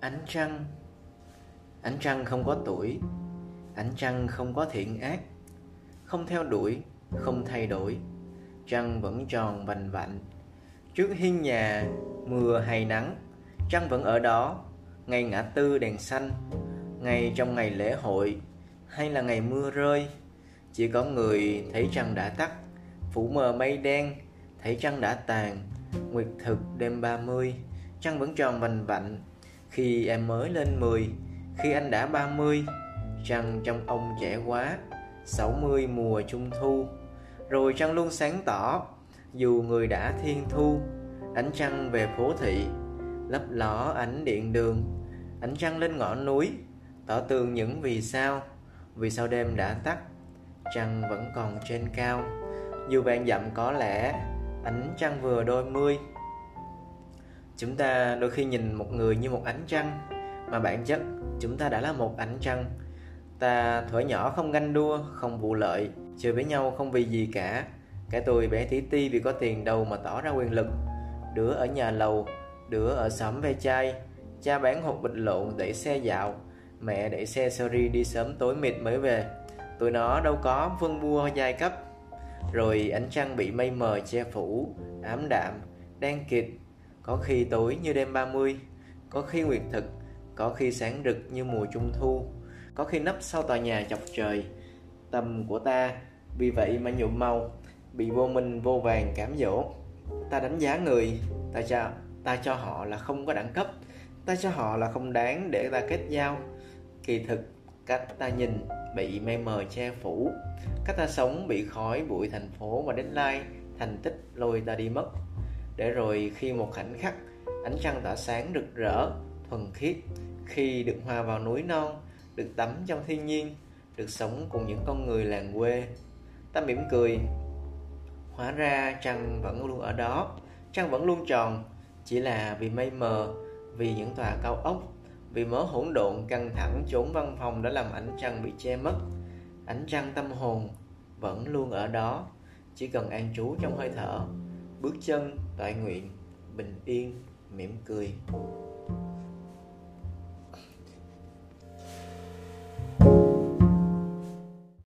Ánh trăng. Ánh trăng không có tuổi. Ánh trăng không có thiện ác. Không theo đuổi, Không thay đổi. Trăng vẫn tròn vành vạnh. Trước hiên nhà, Mưa hay nắng, Trăng vẫn ở đó. Ngày ngã tư đèn xanh Ngay trong ngày lễ hội, Hay là ngày mưa rơi. Chỉ có người thấy trăng đã tắt, Phủ mờ mây đen, Thấy trăng đã tàn. Nguyệt thực đêm ba mươi, Trăng vẫn tròn vành vạnh. Khi em mới lên mười, Khi anh đã ba mươi Trăng trong ông trẻ quá, sáu mươi mùa trung thu. Rồi trăng luôn sáng tỏ, Dù người đã thiên thu. Ánh trăng về phố thị, Lấp ló ánh điện đường. Ánh trăng lên ngọn núi, Tỏ tường những vì sao. Vì sao đêm đã tắt, Trăng vẫn còn trên cao. Dù bạn dặm có lẽ, Ánh trăng vừa đôi mươi. Chúng ta đôi khi nhìn một người như một ánh trăng. Mà bản chất chúng ta đã là một ánh trăng. Ta thuở nhỏ không ganh đua, không vụ lợi Chơi với nhau không vì gì cả. Cả tôi bé tí ti vì có tiền đâu mà tỏ ra quyền lực. Đứa ở nhà lầu, đứa ở xóm ve chai. Cha bán hộp bịch lộn đẩy xe dạo Mẹ đẩy xe sorry đi sớm tối mịt mới về. Tụi nó đâu có vân mua giai cấp. Rồi ánh trăng bị mây mờ che phủ Ám đạm, đen kịt. Có khi tối như đêm 30 Có khi nguyệt thực Có khi sáng rực như mùa trung thu Có khi nấp sau tòa nhà chọc trời. Tâm của ta Vì vậy mà nhuộm màu Bị vô minh vô vàng cám dỗ. Ta đánh giá người Ta cho, ta cho họ là không có đẳng cấp Ta cho họ là không đáng để ta kết giao. Kỳ thực cách ta nhìn bị mây mờ che phủ Cách ta sống bị khói bụi thành phố và deadline thành tích lôi ta đi mất. Để rồi khi một khoảnh khắc ánh trăng tỏa sáng rực rỡ, thuần khiết Khi được hòa vào núi non, được tắm trong thiên nhiên Được sống cùng những con người làng quê. Ta mỉm cười. Hóa ra trăng vẫn luôn ở đó Trăng vẫn luôn tròn. Chỉ là vì mây mờ Vì những tòa cao ốc Vì mớ hỗn độn căng thẳng chốn văn phòng Đã làm ánh trăng bị che mất. Ánh trăng tâm hồn Vẫn luôn ở đó Chỉ cần an trú trong hơi thở. Bước chân, đại nguyện, bình yên, mỉm cười.